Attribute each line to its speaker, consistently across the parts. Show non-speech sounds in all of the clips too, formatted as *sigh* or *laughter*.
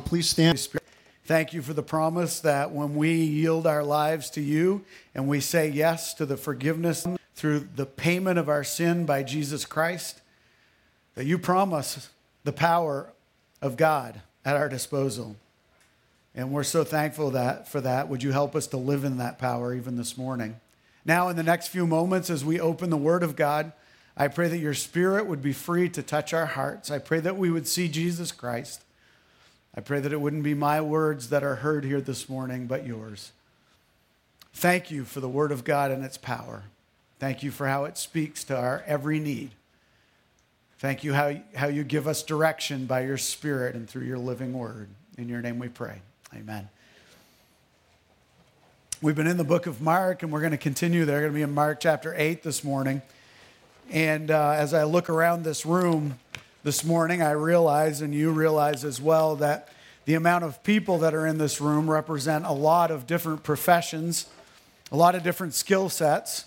Speaker 1: Please stand. Thank you for the promise that when we yield our lives to you and we say yes to the forgiveness through the payment of our sin by Jesus Christ, that you promise the power of God at our disposal. And we're so thankful that for that. Would you help us to live in that power even this morning? Now, in the next few moments, as we open the Word of God, I pray that your Spirit would be free to touch our hearts. I pray that we would see Jesus Christ. I pray that it wouldn't be my words that are heard here this morning, but yours. Thank you for the Word of God and its power. Thank you for how it speaks to our every need. Thank you how, how you give us direction by your Spirit and through your living Word. In your name we pray. Amen. We've been in the book of Mark, and we're going to continue. They're going to be in Mark chapter 8 this morning. And uh, as I look around this room, this morning, I realize, and you realize as well, that the amount of people that are in this room represent a lot of different professions, a lot of different skill sets.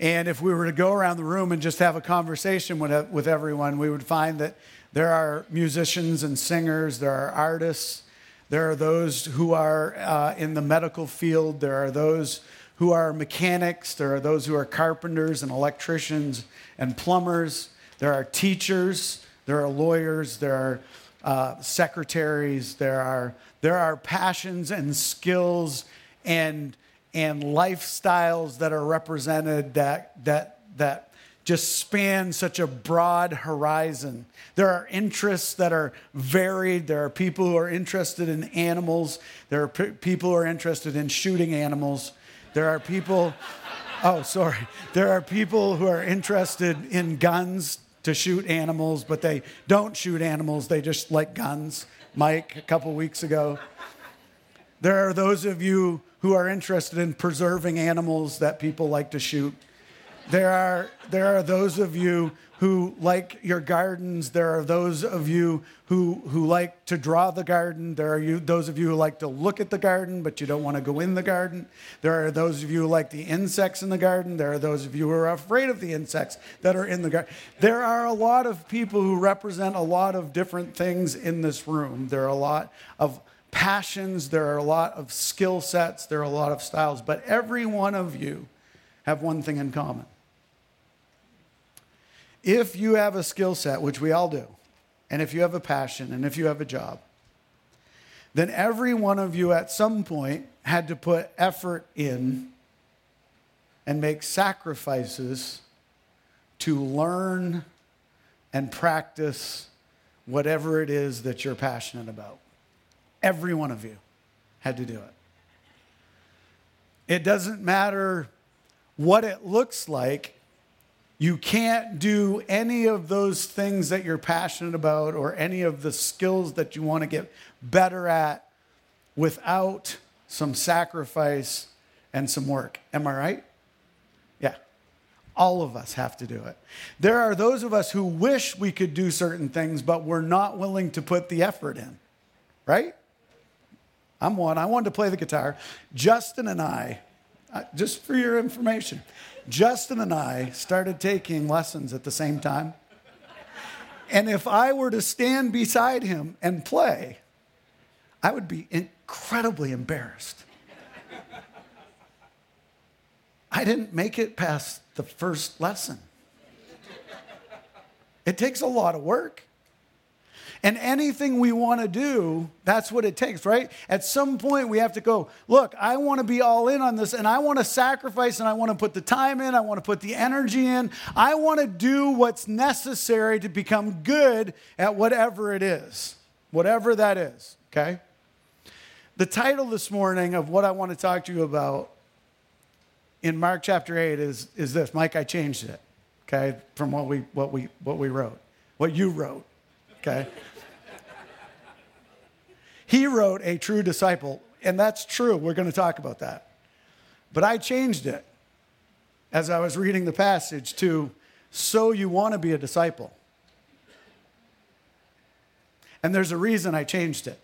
Speaker 1: And if we were to go around the room and just have a conversation with, with everyone, we would find that there are musicians and singers, there are artists, there are those who are uh, in the medical field, there are those who are mechanics, there are those who are carpenters and electricians and plumbers. There are teachers, there are lawyers, there are uh, secretaries, there are, there are passions and skills and, and lifestyles that are represented that, that, that just span such a broad horizon. There are interests that are varied. There are people who are interested in animals. There are p- people who are interested in shooting animals. There are people, *laughs* oh, sorry. There are people who are interested in guns to shoot animals, but they don't shoot animals, they just like guns. Mike, a couple weeks ago. There are those of you who are interested in preserving animals that people like to shoot. There are, there are those of you who like your gardens. There are those of you who, who like to draw the garden. There are you, those of you who like to look at the garden, but you don't want to go in the garden. There are those of you who like the insects in the garden. There are those of you who are afraid of the insects that are in the garden. There are a lot of people who represent a lot of different things in this room. There are a lot of passions. There are a lot of skill sets. There are a lot of styles. But every one of you have one thing in common if you have a skill set, which we all do, and if you have a passion, and if you have a job, then every one of you at some point had to put effort in and make sacrifices to learn and practice whatever it is that you're passionate about. Every one of you had to do it. It doesn't matter what it looks like you can't do any of those things that you're passionate about or any of the skills that you want to get better at without some sacrifice and some work. Am I right? Yeah. All of us have to do it. There are those of us who wish we could do certain things, but we're not willing to put the effort in, right? I'm one. I wanted to play the guitar. Justin and I, Uh, just for your information, Justin and I started taking lessons at the same time. And if I were to stand beside him and play, I would be incredibly embarrassed. I didn't make it past the first lesson. It takes a lot of work. And anything we want to do, that's what it takes, right? At some point, we have to go, look, I want to be all in on this and I want to sacrifice and I want to put the time in, I want to put the energy in. I want to do what's necessary to become good at whatever it is, whatever that is, okay? The title this morning of what I want to talk to you about in Mark chapter 8 is, is this. Mike, I changed it, okay, from what we, what, we, what we wrote, what you wrote, okay? He wrote a true disciple, and that's true. We're going to talk about that. But I changed it as I was reading the passage to so you want to be a disciple. And there's a reason I changed it.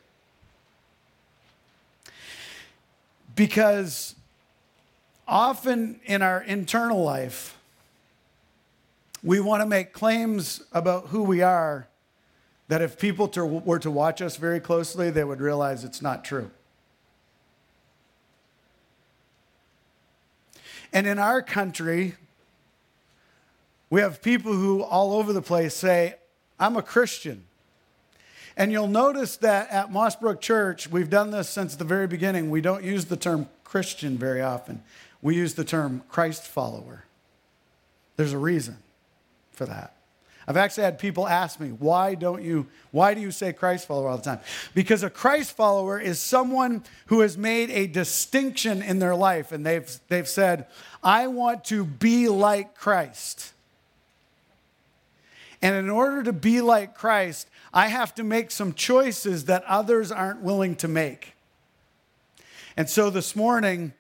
Speaker 1: Because often in our internal life, we want to make claims about who we are that if people to, were to watch us very closely, they would realize it's not true. And in our country, we have people who all over the place say, I'm a Christian. And you'll notice that at Mossbrook Church, we've done this since the very beginning. We don't use the term Christian very often, we use the term Christ follower. There's a reason for that. I've actually had people ask me, why don't you, why do you say Christ follower all the time? Because a Christ follower is someone who has made a distinction in their life and they've, they've said, I want to be like Christ. And in order to be like Christ, I have to make some choices that others aren't willing to make. And so this morning,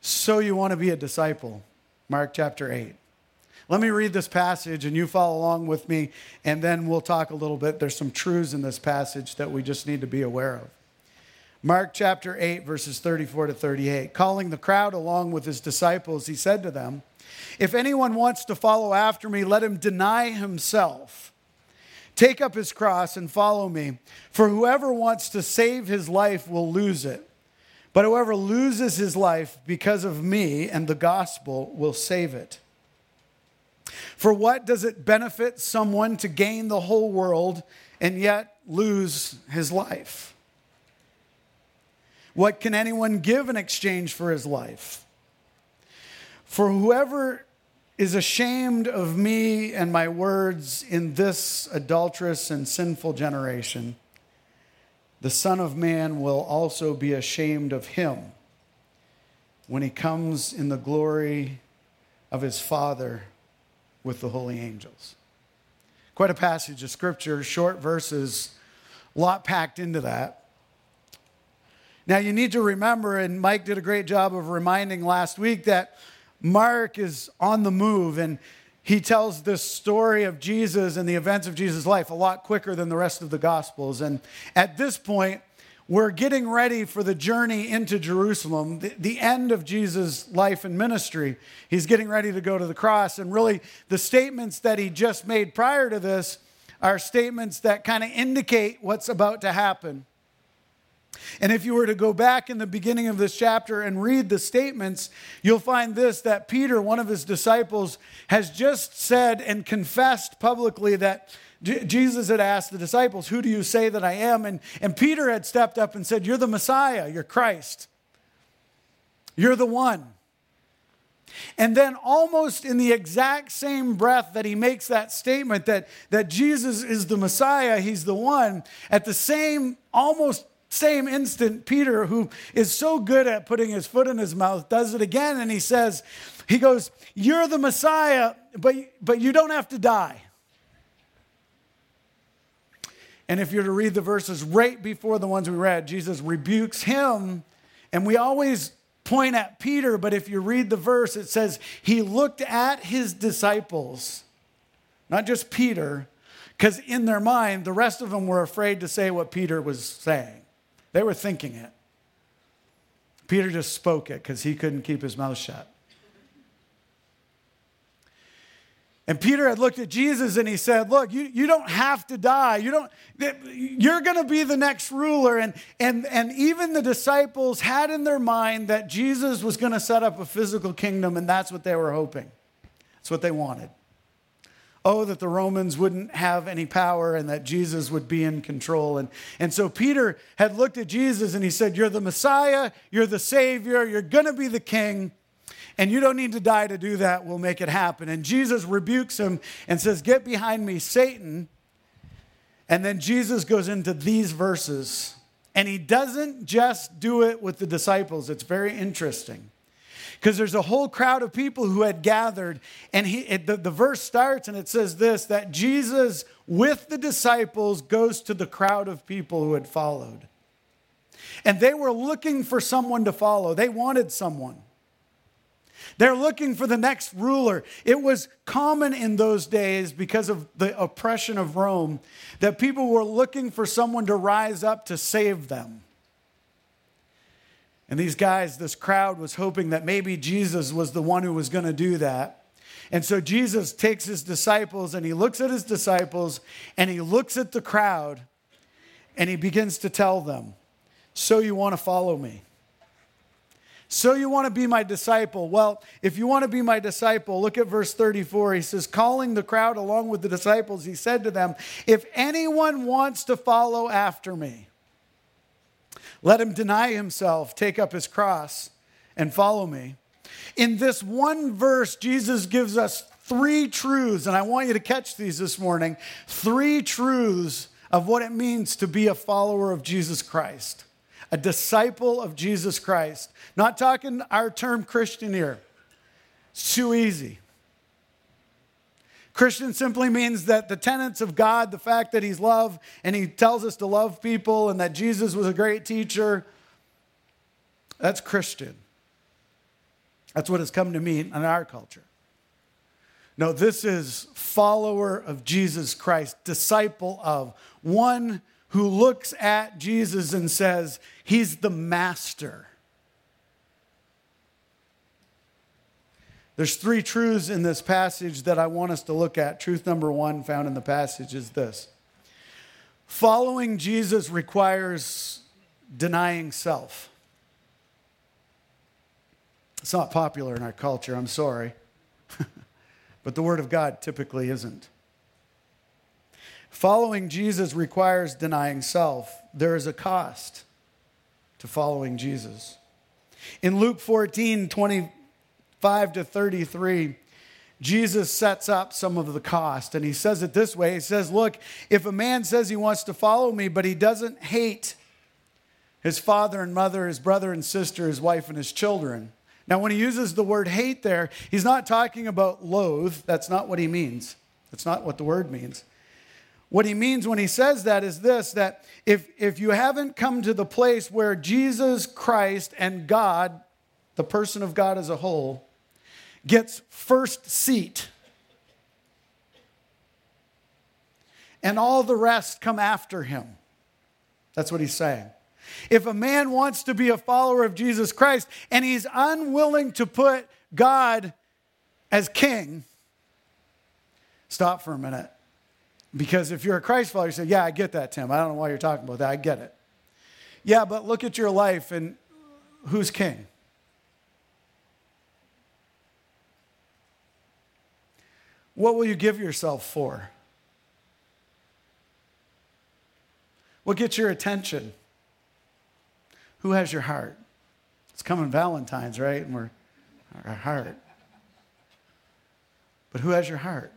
Speaker 1: so you want to be a disciple, Mark chapter 8. Let me read this passage and you follow along with me, and then we'll talk a little bit. There's some truths in this passage that we just need to be aware of. Mark chapter 8, verses 34 to 38. Calling the crowd along with his disciples, he said to them, If anyone wants to follow after me, let him deny himself. Take up his cross and follow me. For whoever wants to save his life will lose it. But whoever loses his life because of me and the gospel will save it. For what does it benefit someone to gain the whole world and yet lose his life? What can anyone give in exchange for his life? For whoever is ashamed of me and my words in this adulterous and sinful generation, the Son of Man will also be ashamed of him when he comes in the glory of his Father with the holy angels. Quite a passage of scripture, short verses, a lot packed into that. Now, you need to remember, and Mike did a great job of reminding last week, that Mark is on the move and he tells this story of Jesus and the events of Jesus' life a lot quicker than the rest of the Gospels. And at this point, we're getting ready for the journey into Jerusalem, the, the, end of Jesus' life and ministry. He's getting ready to go to the cross. And really, the statements that he just made prior to this are statements that kind of indicate what's about to happen. And if you were to go back in the beginning of this chapter and read the statements, you'll find this that Peter, one of his disciples, has just said and confessed publicly that Jesus had asked the disciples, Who do you say that I am? And, and Peter had stepped up and said, You're the Messiah, you're Christ, you're the one. And then, almost in the exact same breath that he makes that statement that, that Jesus is the Messiah, he's the one, at the same, almost same instant, Peter, who is so good at putting his foot in his mouth, does it again and he says, He goes, You're the Messiah, but, but you don't have to die. And if you're to read the verses right before the ones we read, Jesus rebukes him. And we always point at Peter, but if you read the verse, it says he looked at his disciples, not just Peter, because in their mind, the rest of them were afraid to say what Peter was saying. They were thinking it. Peter just spoke it because he couldn't keep his mouth shut. And Peter had looked at Jesus and he said, Look, you, you don't have to die. You don't, you're going to be the next ruler. And, and, and even the disciples had in their mind that Jesus was going to set up a physical kingdom, and that's what they were hoping. That's what they wanted. Oh, that the Romans wouldn't have any power and that Jesus would be in control. And, and so Peter had looked at Jesus and he said, You're the Messiah, you're the Savior, you're going to be the King. And you don't need to die to do that. We'll make it happen. And Jesus rebukes him and says, Get behind me, Satan. And then Jesus goes into these verses. And he doesn't just do it with the disciples. It's very interesting. Because there's a whole crowd of people who had gathered. And he, it, the, the verse starts and it says this that Jesus, with the disciples, goes to the crowd of people who had followed. And they were looking for someone to follow, they wanted someone. They're looking for the next ruler. It was common in those days because of the oppression of Rome that people were looking for someone to rise up to save them. And these guys, this crowd was hoping that maybe Jesus was the one who was going to do that. And so Jesus takes his disciples and he looks at his disciples and he looks at the crowd and he begins to tell them, So you want to follow me? So you want to be my disciple? Well, if you want to be my disciple, look at verse 34. He says, Calling the crowd along with the disciples, he said to them, If anyone wants to follow after me, let him deny himself, take up his cross, and follow me. In this one verse, Jesus gives us three truths, and I want you to catch these this morning three truths of what it means to be a follower of Jesus Christ, a disciple of Jesus Christ. Not talking our term Christian here, it's too easy. Christian simply means that the tenets of God, the fact that He's love and He tells us to love people and that Jesus was a great teacher, that's Christian. That's what has come to mean in our culture. No, this is follower of Jesus Christ, disciple of, one who looks at Jesus and says, He's the master. There's three truths in this passage that I want us to look at. Truth number one, found in the passage, is this Following Jesus requires denying self. It's not popular in our culture, I'm sorry. *laughs* but the Word of God typically isn't. Following Jesus requires denying self. There is a cost to following Jesus. In Luke 14, 25 to 33, Jesus sets up some of the cost, and he says it this way He says, Look, if a man says he wants to follow me, but he doesn't hate his father and mother, his brother and sister, his wife and his children, now, when he uses the word hate there, he's not talking about loathe. That's not what he means. That's not what the word means. What he means when he says that is this that if, if you haven't come to the place where Jesus Christ and God, the person of God as a whole, gets first seat, and all the rest come after him. That's what he's saying. If a man wants to be a follower of Jesus Christ and he's unwilling to put God as king, stop for a minute. Because if you're a Christ follower, you say, Yeah, I get that, Tim. I don't know why you're talking about that. I get it. Yeah, but look at your life and who's king? What will you give yourself for? What gets your attention? Who has your heart? It's coming Valentine's, right? And we're our heart. But who has your heart?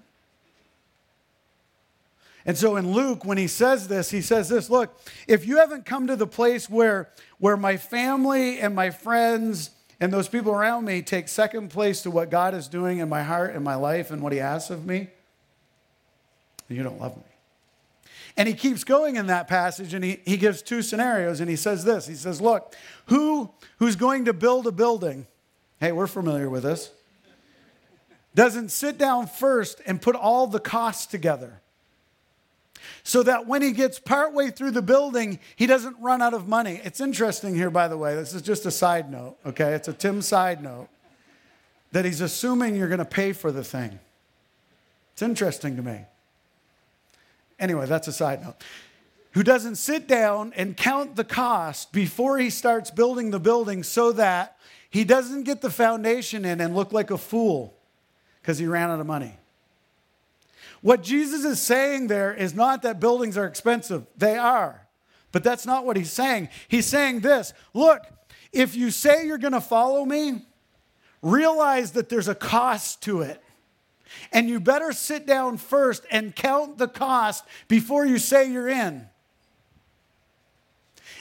Speaker 1: And so in Luke, when he says this, he says this look, if you haven't come to the place where, where my family and my friends and those people around me take second place to what God is doing in my heart and my life and what he asks of me, you don't love me. And he keeps going in that passage and he, he gives two scenarios and he says this. He says, Look, who who's going to build a building? Hey, we're familiar with this. Doesn't sit down first and put all the costs together. So that when he gets partway through the building, he doesn't run out of money. It's interesting here, by the way. This is just a side note, okay? It's a Tim side note that he's assuming you're going to pay for the thing. It's interesting to me. Anyway, that's a side note. Who doesn't sit down and count the cost before he starts building the building so that he doesn't get the foundation in and look like a fool because he ran out of money. What Jesus is saying there is not that buildings are expensive, they are. But that's not what he's saying. He's saying this look, if you say you're going to follow me, realize that there's a cost to it. And you better sit down first and count the cost before you say you're in.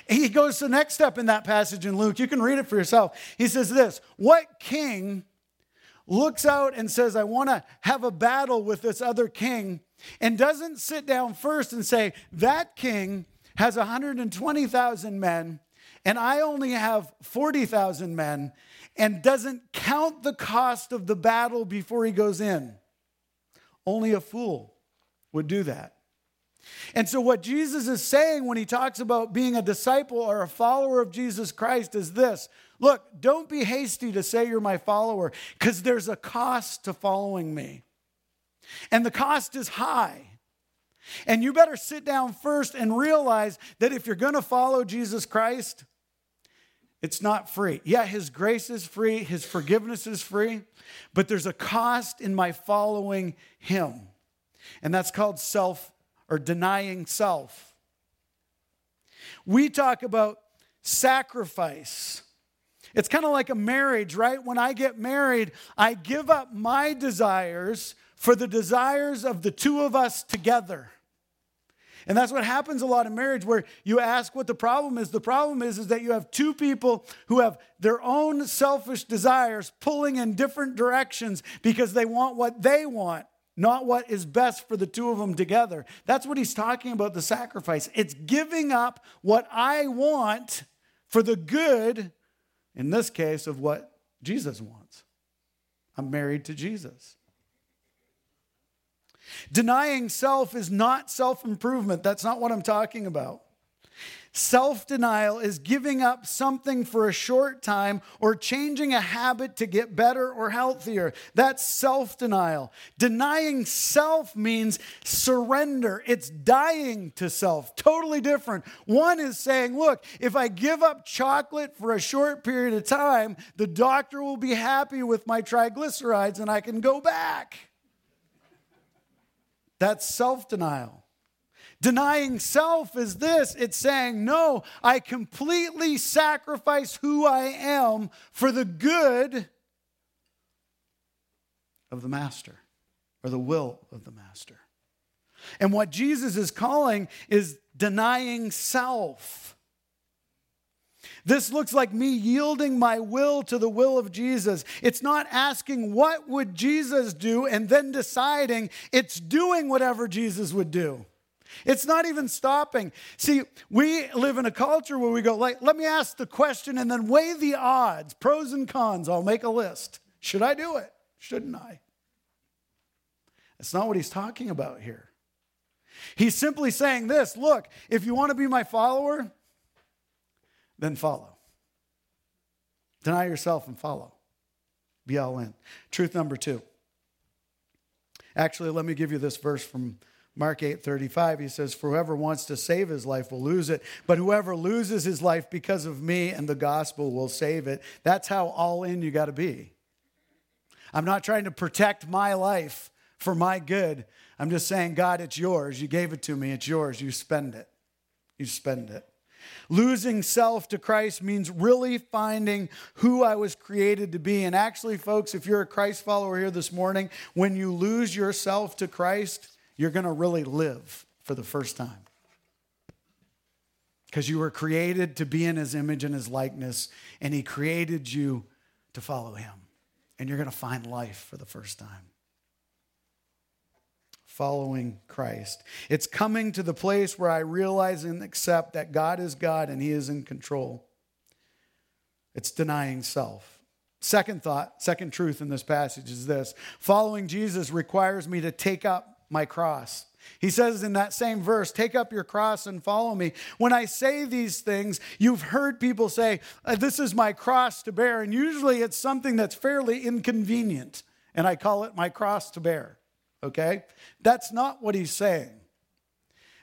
Speaker 1: He goes to the next step in that passage in Luke. You can read it for yourself. He says this What king looks out and says, I want to have a battle with this other king, and doesn't sit down first and say, That king has 120,000 men, and I only have 40,000 men, and doesn't count the cost of the battle before he goes in. Only a fool would do that. And so, what Jesus is saying when he talks about being a disciple or a follower of Jesus Christ is this Look, don't be hasty to say you're my follower because there's a cost to following me. And the cost is high. And you better sit down first and realize that if you're going to follow Jesus Christ, it's not free. Yeah, His grace is free, His forgiveness is free, but there's a cost in my following Him. And that's called self or denying self. We talk about sacrifice. It's kind of like a marriage, right? When I get married, I give up my desires for the desires of the two of us together. And that's what happens a lot in marriage where you ask what the problem is. The problem is, is that you have two people who have their own selfish desires pulling in different directions because they want what they want, not what is best for the two of them together. That's what he's talking about the sacrifice. It's giving up what I want for the good, in this case, of what Jesus wants. I'm married to Jesus. Denying self is not self improvement. That's not what I'm talking about. Self denial is giving up something for a short time or changing a habit to get better or healthier. That's self denial. Denying self means surrender, it's dying to self. Totally different. One is saying, look, if I give up chocolate for a short period of time, the doctor will be happy with my triglycerides and I can go back. That's self denial. Denying self is this it's saying, No, I completely sacrifice who I am for the good of the master or the will of the master. And what Jesus is calling is denying self. This looks like me yielding my will to the will of Jesus. It's not asking what would Jesus do and then deciding, it's doing whatever Jesus would do. It's not even stopping. See, we live in a culture where we go, like, let me ask the question and then weigh the odds, pros and cons. I'll make a list. Should I do it? Shouldn't I? That's not what he's talking about here. He's simply saying this look, if you want to be my follower, then follow. Deny yourself and follow. Be all in. Truth number two. Actually, let me give you this verse from Mark 8 35. He says, For whoever wants to save his life will lose it, but whoever loses his life because of me and the gospel will save it. That's how all in you got to be. I'm not trying to protect my life for my good. I'm just saying, God, it's yours. You gave it to me. It's yours. You spend it. You spend it. Losing self to Christ means really finding who I was created to be. And actually, folks, if you're a Christ follower here this morning, when you lose yourself to Christ, you're going to really live for the first time. Because you were created to be in his image and his likeness, and he created you to follow him. And you're going to find life for the first time following Christ. It's coming to the place where I realize and accept that God is God and He is in control. It's denying self. Second thought, second truth in this passage is this following Jesus requires me to take up my cross. He says in that same verse, Take up your cross and follow me. When I say these things, you've heard people say, uh, This is my cross to bear. And usually it's something that's fairly inconvenient. And I call it my cross to bear okay? That's not what he's saying.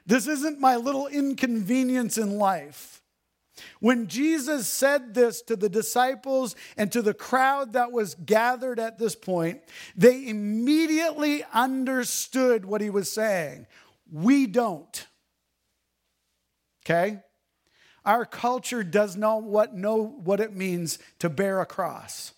Speaker 1: This isn't my little inconvenience in life. When Jesus said this to the disciples and to the crowd that was gathered at this point, they immediately understood what he was saying. We don't. Okay? Our culture does not know what it means to bear a cross.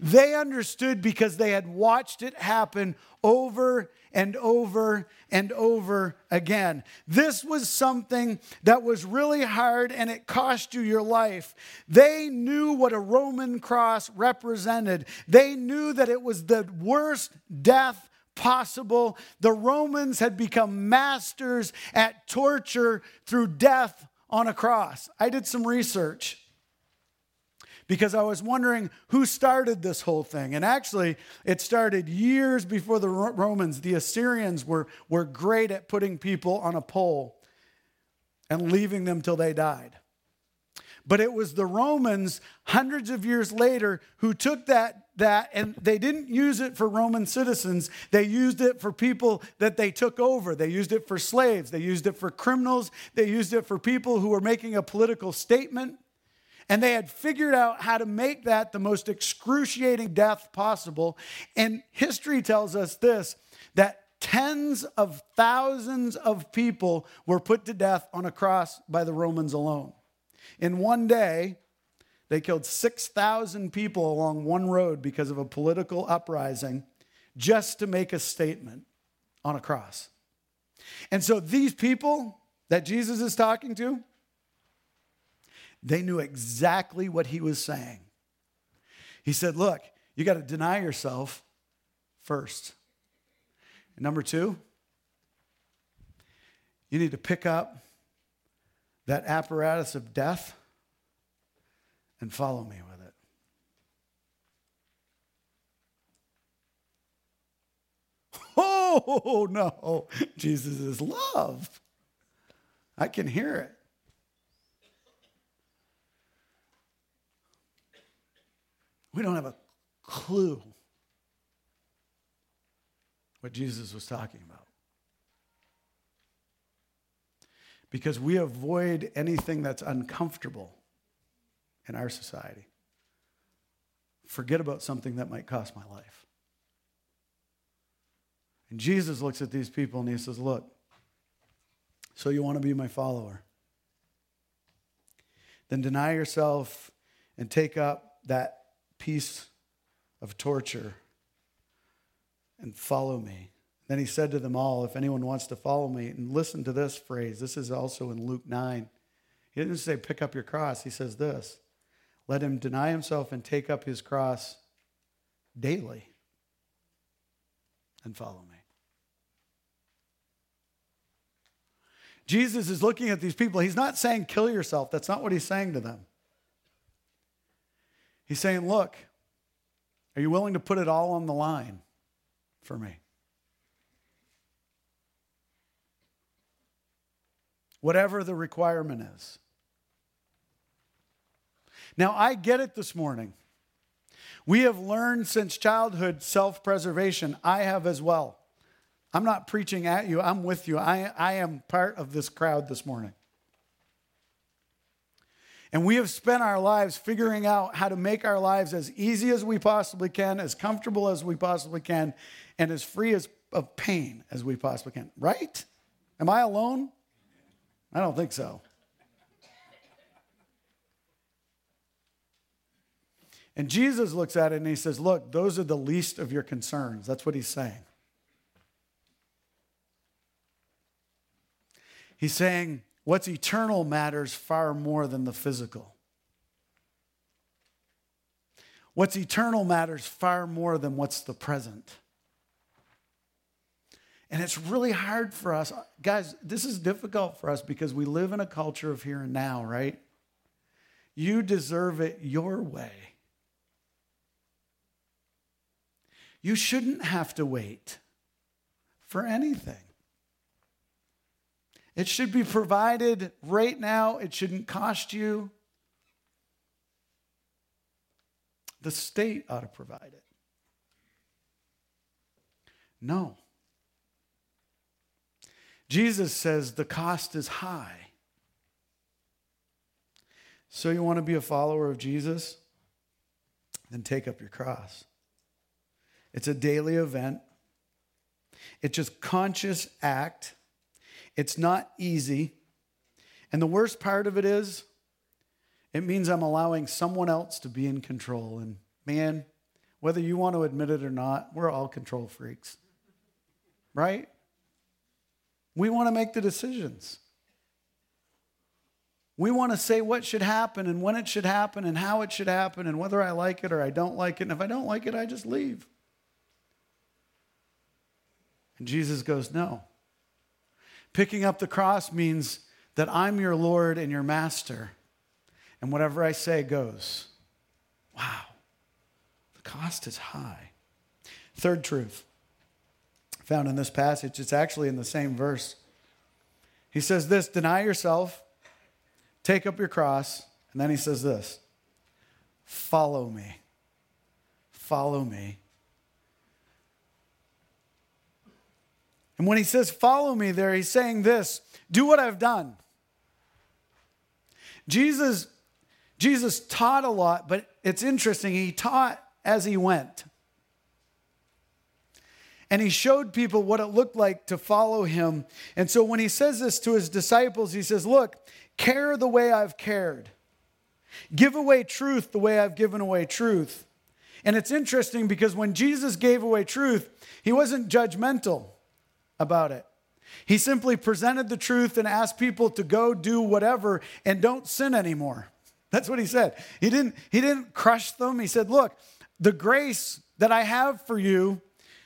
Speaker 1: They understood because they had watched it happen over and over and over again. This was something that was really hard and it cost you your life. They knew what a Roman cross represented, they knew that it was the worst death possible. The Romans had become masters at torture through death on a cross. I did some research. Because I was wondering who started this whole thing. And actually, it started years before the Romans. The Assyrians were, were great at putting people on a pole and leaving them till they died. But it was the Romans hundreds of years later who took that, that and they didn't use it for Roman citizens. They used it for people that they took over. They used it for slaves. They used it for criminals. They used it for people who were making a political statement. And they had figured out how to make that the most excruciating death possible. And history tells us this that tens of thousands of people were put to death on a cross by the Romans alone. In one day, they killed 6,000 people along one road because of a political uprising just to make a statement on a cross. And so these people that Jesus is talking to, they knew exactly what he was saying. He said, Look, you got to deny yourself first. And number two, you need to pick up that apparatus of death and follow me with it. *laughs* Oh, no. Jesus is love. I can hear it. We don't have a clue what Jesus was talking about. Because we avoid anything that's uncomfortable in our society. Forget about something that might cost my life. And Jesus looks at these people and he says, Look, so you want to be my follower? Then deny yourself and take up that piece of torture and follow me. Then he said to them all, If anyone wants to follow me, and listen to this phrase, this is also in Luke 9. He didn't say, Pick up your cross. He says this Let him deny himself and take up his cross daily and follow me. Jesus is looking at these people. He's not saying, Kill yourself. That's not what he's saying to them. He's saying, Look, are you willing to put it all on the line for me? Whatever the requirement is. Now, I get it this morning. We have learned since childhood self preservation. I have as well. I'm not preaching at you, I'm with you. I, I am part of this crowd this morning. And we have spent our lives figuring out how to make our lives as easy as we possibly can, as comfortable as we possibly can, and as free as, of pain as we possibly can. Right? Am I alone? I don't think so. And Jesus looks at it and he says, Look, those are the least of your concerns. That's what he's saying. He's saying, What's eternal matters far more than the physical. What's eternal matters far more than what's the present. And it's really hard for us. Guys, this is difficult for us because we live in a culture of here and now, right? You deserve it your way. You shouldn't have to wait for anything. It should be provided right now, it shouldn't cost you. The state ought to provide it. No. Jesus says the cost is high. So, you want to be a follower of Jesus? Then take up your cross. It's a daily event, it's just conscious act it's not easy. And the worst part of it is, it means I'm allowing someone else to be in control. And man, whether you want to admit it or not, we're all control freaks, right? We want to make the decisions. We want to say what should happen and when it should happen and how it should happen and whether I like it or I don't like it. And if I don't like it, I just leave. And Jesus goes, No. Picking up the cross means that I'm your Lord and your master, and whatever I say goes. Wow, the cost is high. Third truth found in this passage, it's actually in the same verse. He says this deny yourself, take up your cross, and then he says this follow me. Follow me. And when he says follow me there, he's saying this do what I've done. Jesus, Jesus taught a lot, but it's interesting. He taught as he went. And he showed people what it looked like to follow him. And so when he says this to his disciples, he says, Look, care the way I've cared. Give away truth the way I've given away truth. And it's interesting because when Jesus gave away truth, he wasn't judgmental about it. He simply presented the truth and asked people to go do whatever and don't sin anymore. That's what he said. He didn't, he didn't crush them. He said, Look, the grace that I have for you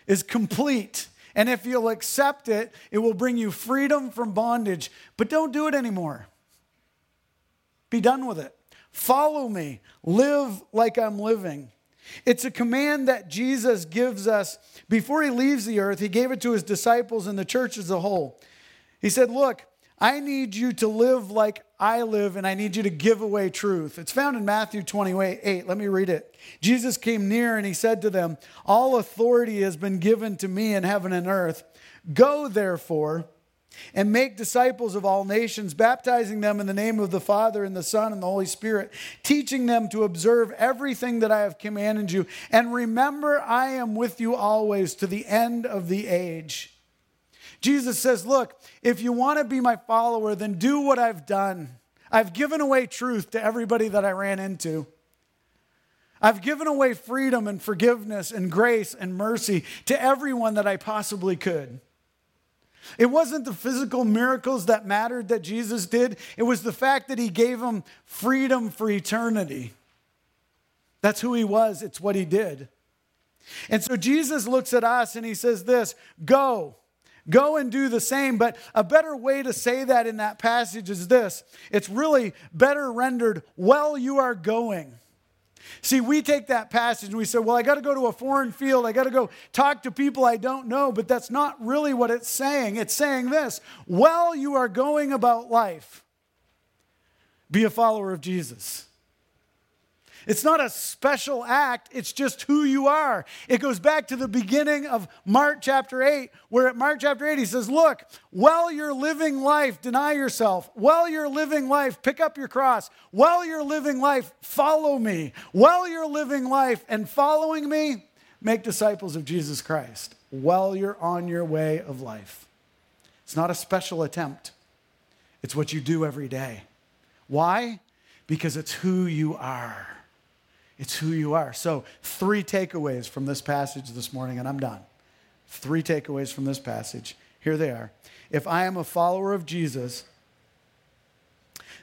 Speaker 1: is complete. And if you'll accept it, it will bring you freedom from bondage. But don't do it anymore. Be done with it. Follow me. Live like I'm living. It's a command that Jesus gives us before he leaves the earth. He gave it to his disciples and the church as a whole. He said, Look, I need you to live like I live, and I need you to give away truth. It's found in Matthew 28. Let me read it. Jesus came near and he said to them, All authority has been given to me in heaven and earth. Go, therefore, and make disciples of all nations, baptizing them in the name of the Father and the Son and the Holy Spirit, teaching them to observe everything that I have commanded you. And remember, I am with you always to the end of the age. Jesus says, Look, if you want to be my follower, then do what I've done. I've given away truth to everybody that I ran into. I've given away freedom and forgiveness and grace and mercy to everyone that I possibly could. It wasn't the physical miracles that mattered that Jesus did, it was the fact that he gave them freedom for eternity. That's who he was, it's what he did. And so Jesus looks at us and he says, This, go. Go and do the same. But a better way to say that in that passage is this it's really better rendered, well, you are going. See, we take that passage and we say, well, I got to go to a foreign field. I got to go talk to people I don't know. But that's not really what it's saying. It's saying this while you are going about life, be a follower of Jesus. It's not a special act, it's just who you are. It goes back to the beginning of Mark chapter 8, where at Mark chapter 8, he says, Look, while you're living life, deny yourself. While you're living life, pick up your cross. While you're living life, follow me. While you're living life and following me, make disciples of Jesus Christ. While you're on your way of life. It's not a special attempt, it's what you do every day. Why? Because it's who you are. It's who you are. So, three takeaways from this passage this morning, and I'm done. Three takeaways from this passage. Here they are. If I am a follower of Jesus,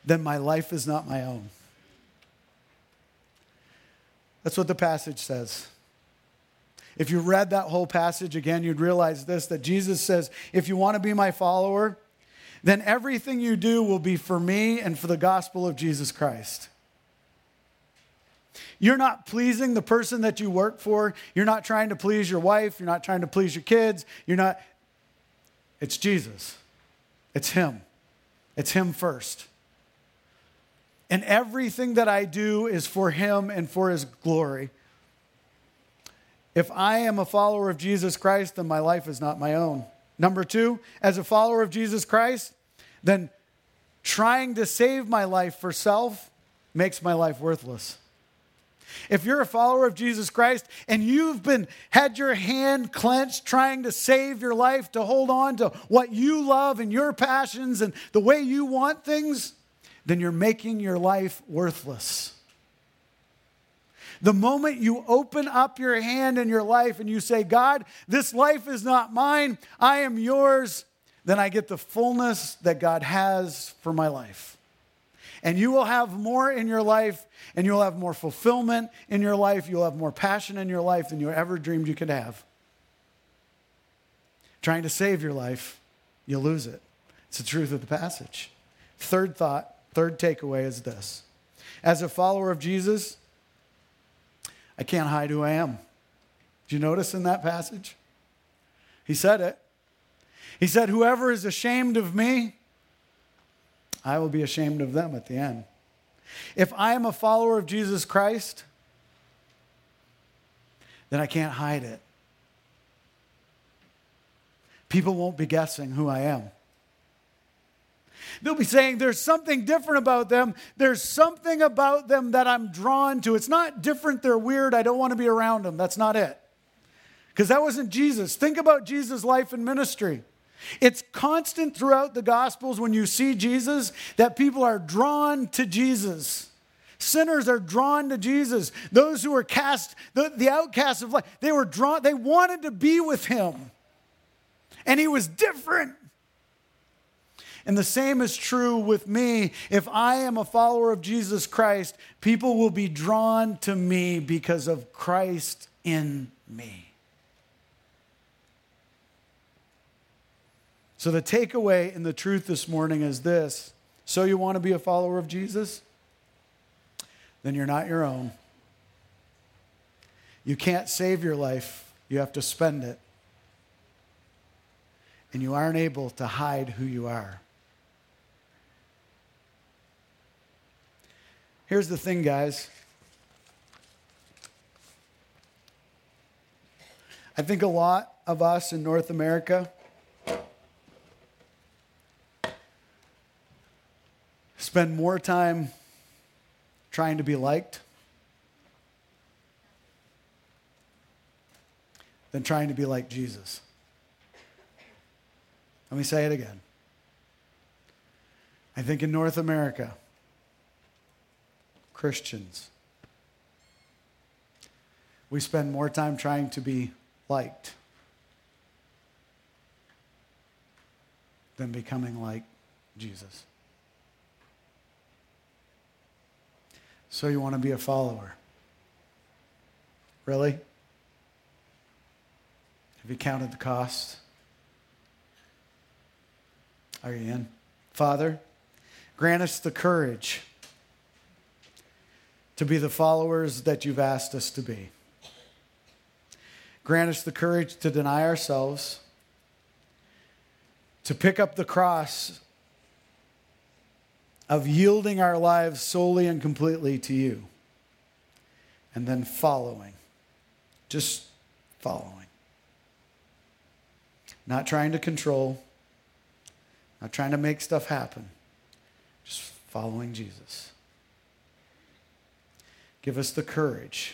Speaker 1: then my life is not my own. That's what the passage says. If you read that whole passage again, you'd realize this that Jesus says, if you want to be my follower, then everything you do will be for me and for the gospel of Jesus Christ. You're not pleasing the person that you work for. You're not trying to please your wife. You're not trying to please your kids. You're not. It's Jesus. It's Him. It's Him first. And everything that I do is for Him and for His glory. If I am a follower of Jesus Christ, then my life is not my own. Number two, as a follower of Jesus Christ, then trying to save my life for self makes my life worthless. If you're a follower of Jesus Christ and you've been had your hand clenched trying to save your life, to hold on to what you love and your passions and the way you want things, then you're making your life worthless. The moment you open up your hand in your life and you say, God, this life is not mine, I am yours, then I get the fullness that God has for my life and you will have more in your life, and you'll have more fulfillment in your life. You'll have more passion in your life than you ever dreamed you could have. Trying to save your life, you'll lose it. It's the truth of the passage. Third thought, third takeaway is this as a follower of Jesus, I can't hide who I am. Did you notice in that passage? He said it. He said, Whoever is ashamed of me, I will be ashamed of them at the end. If I am a follower of Jesus Christ, then I can't hide it. People won't be guessing who I am. They'll be saying, There's something different about them. There's something about them that I'm drawn to. It's not different, they're weird. I don't want to be around them. That's not it. Because that wasn't Jesus. Think about Jesus' life and ministry. It's constant throughout the Gospels when you see Jesus that people are drawn to Jesus. Sinners are drawn to Jesus. Those who were cast, the, the outcasts of life, they were drawn, they wanted to be with him. And he was different. And the same is true with me. If I am a follower of Jesus Christ, people will be drawn to me because of Christ in me. So, the takeaway in the truth this morning is this So, you want to be a follower of Jesus? Then you're not your own. You can't save your life, you have to spend it. And you aren't able to hide who you are. Here's the thing, guys. I think a lot of us in North America spend more time trying to be liked than trying to be like Jesus. Let me say it again. I think in North America, Christians. We spend more time trying to be liked than becoming like Jesus. So you want to be a follower? Really? Have you counted the cost? Are you in? Father, grant us the courage to be the followers that you've asked us to be. Grant us the courage to deny ourselves, to pick up the cross of yielding our lives solely and completely to you, and then following, just following. Not trying to control, not trying to make stuff happen, just following Jesus. Give us the courage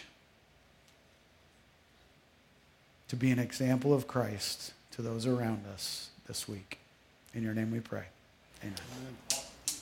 Speaker 1: to be an example of Christ to those around us this week. In your name we pray. Amen. Amen.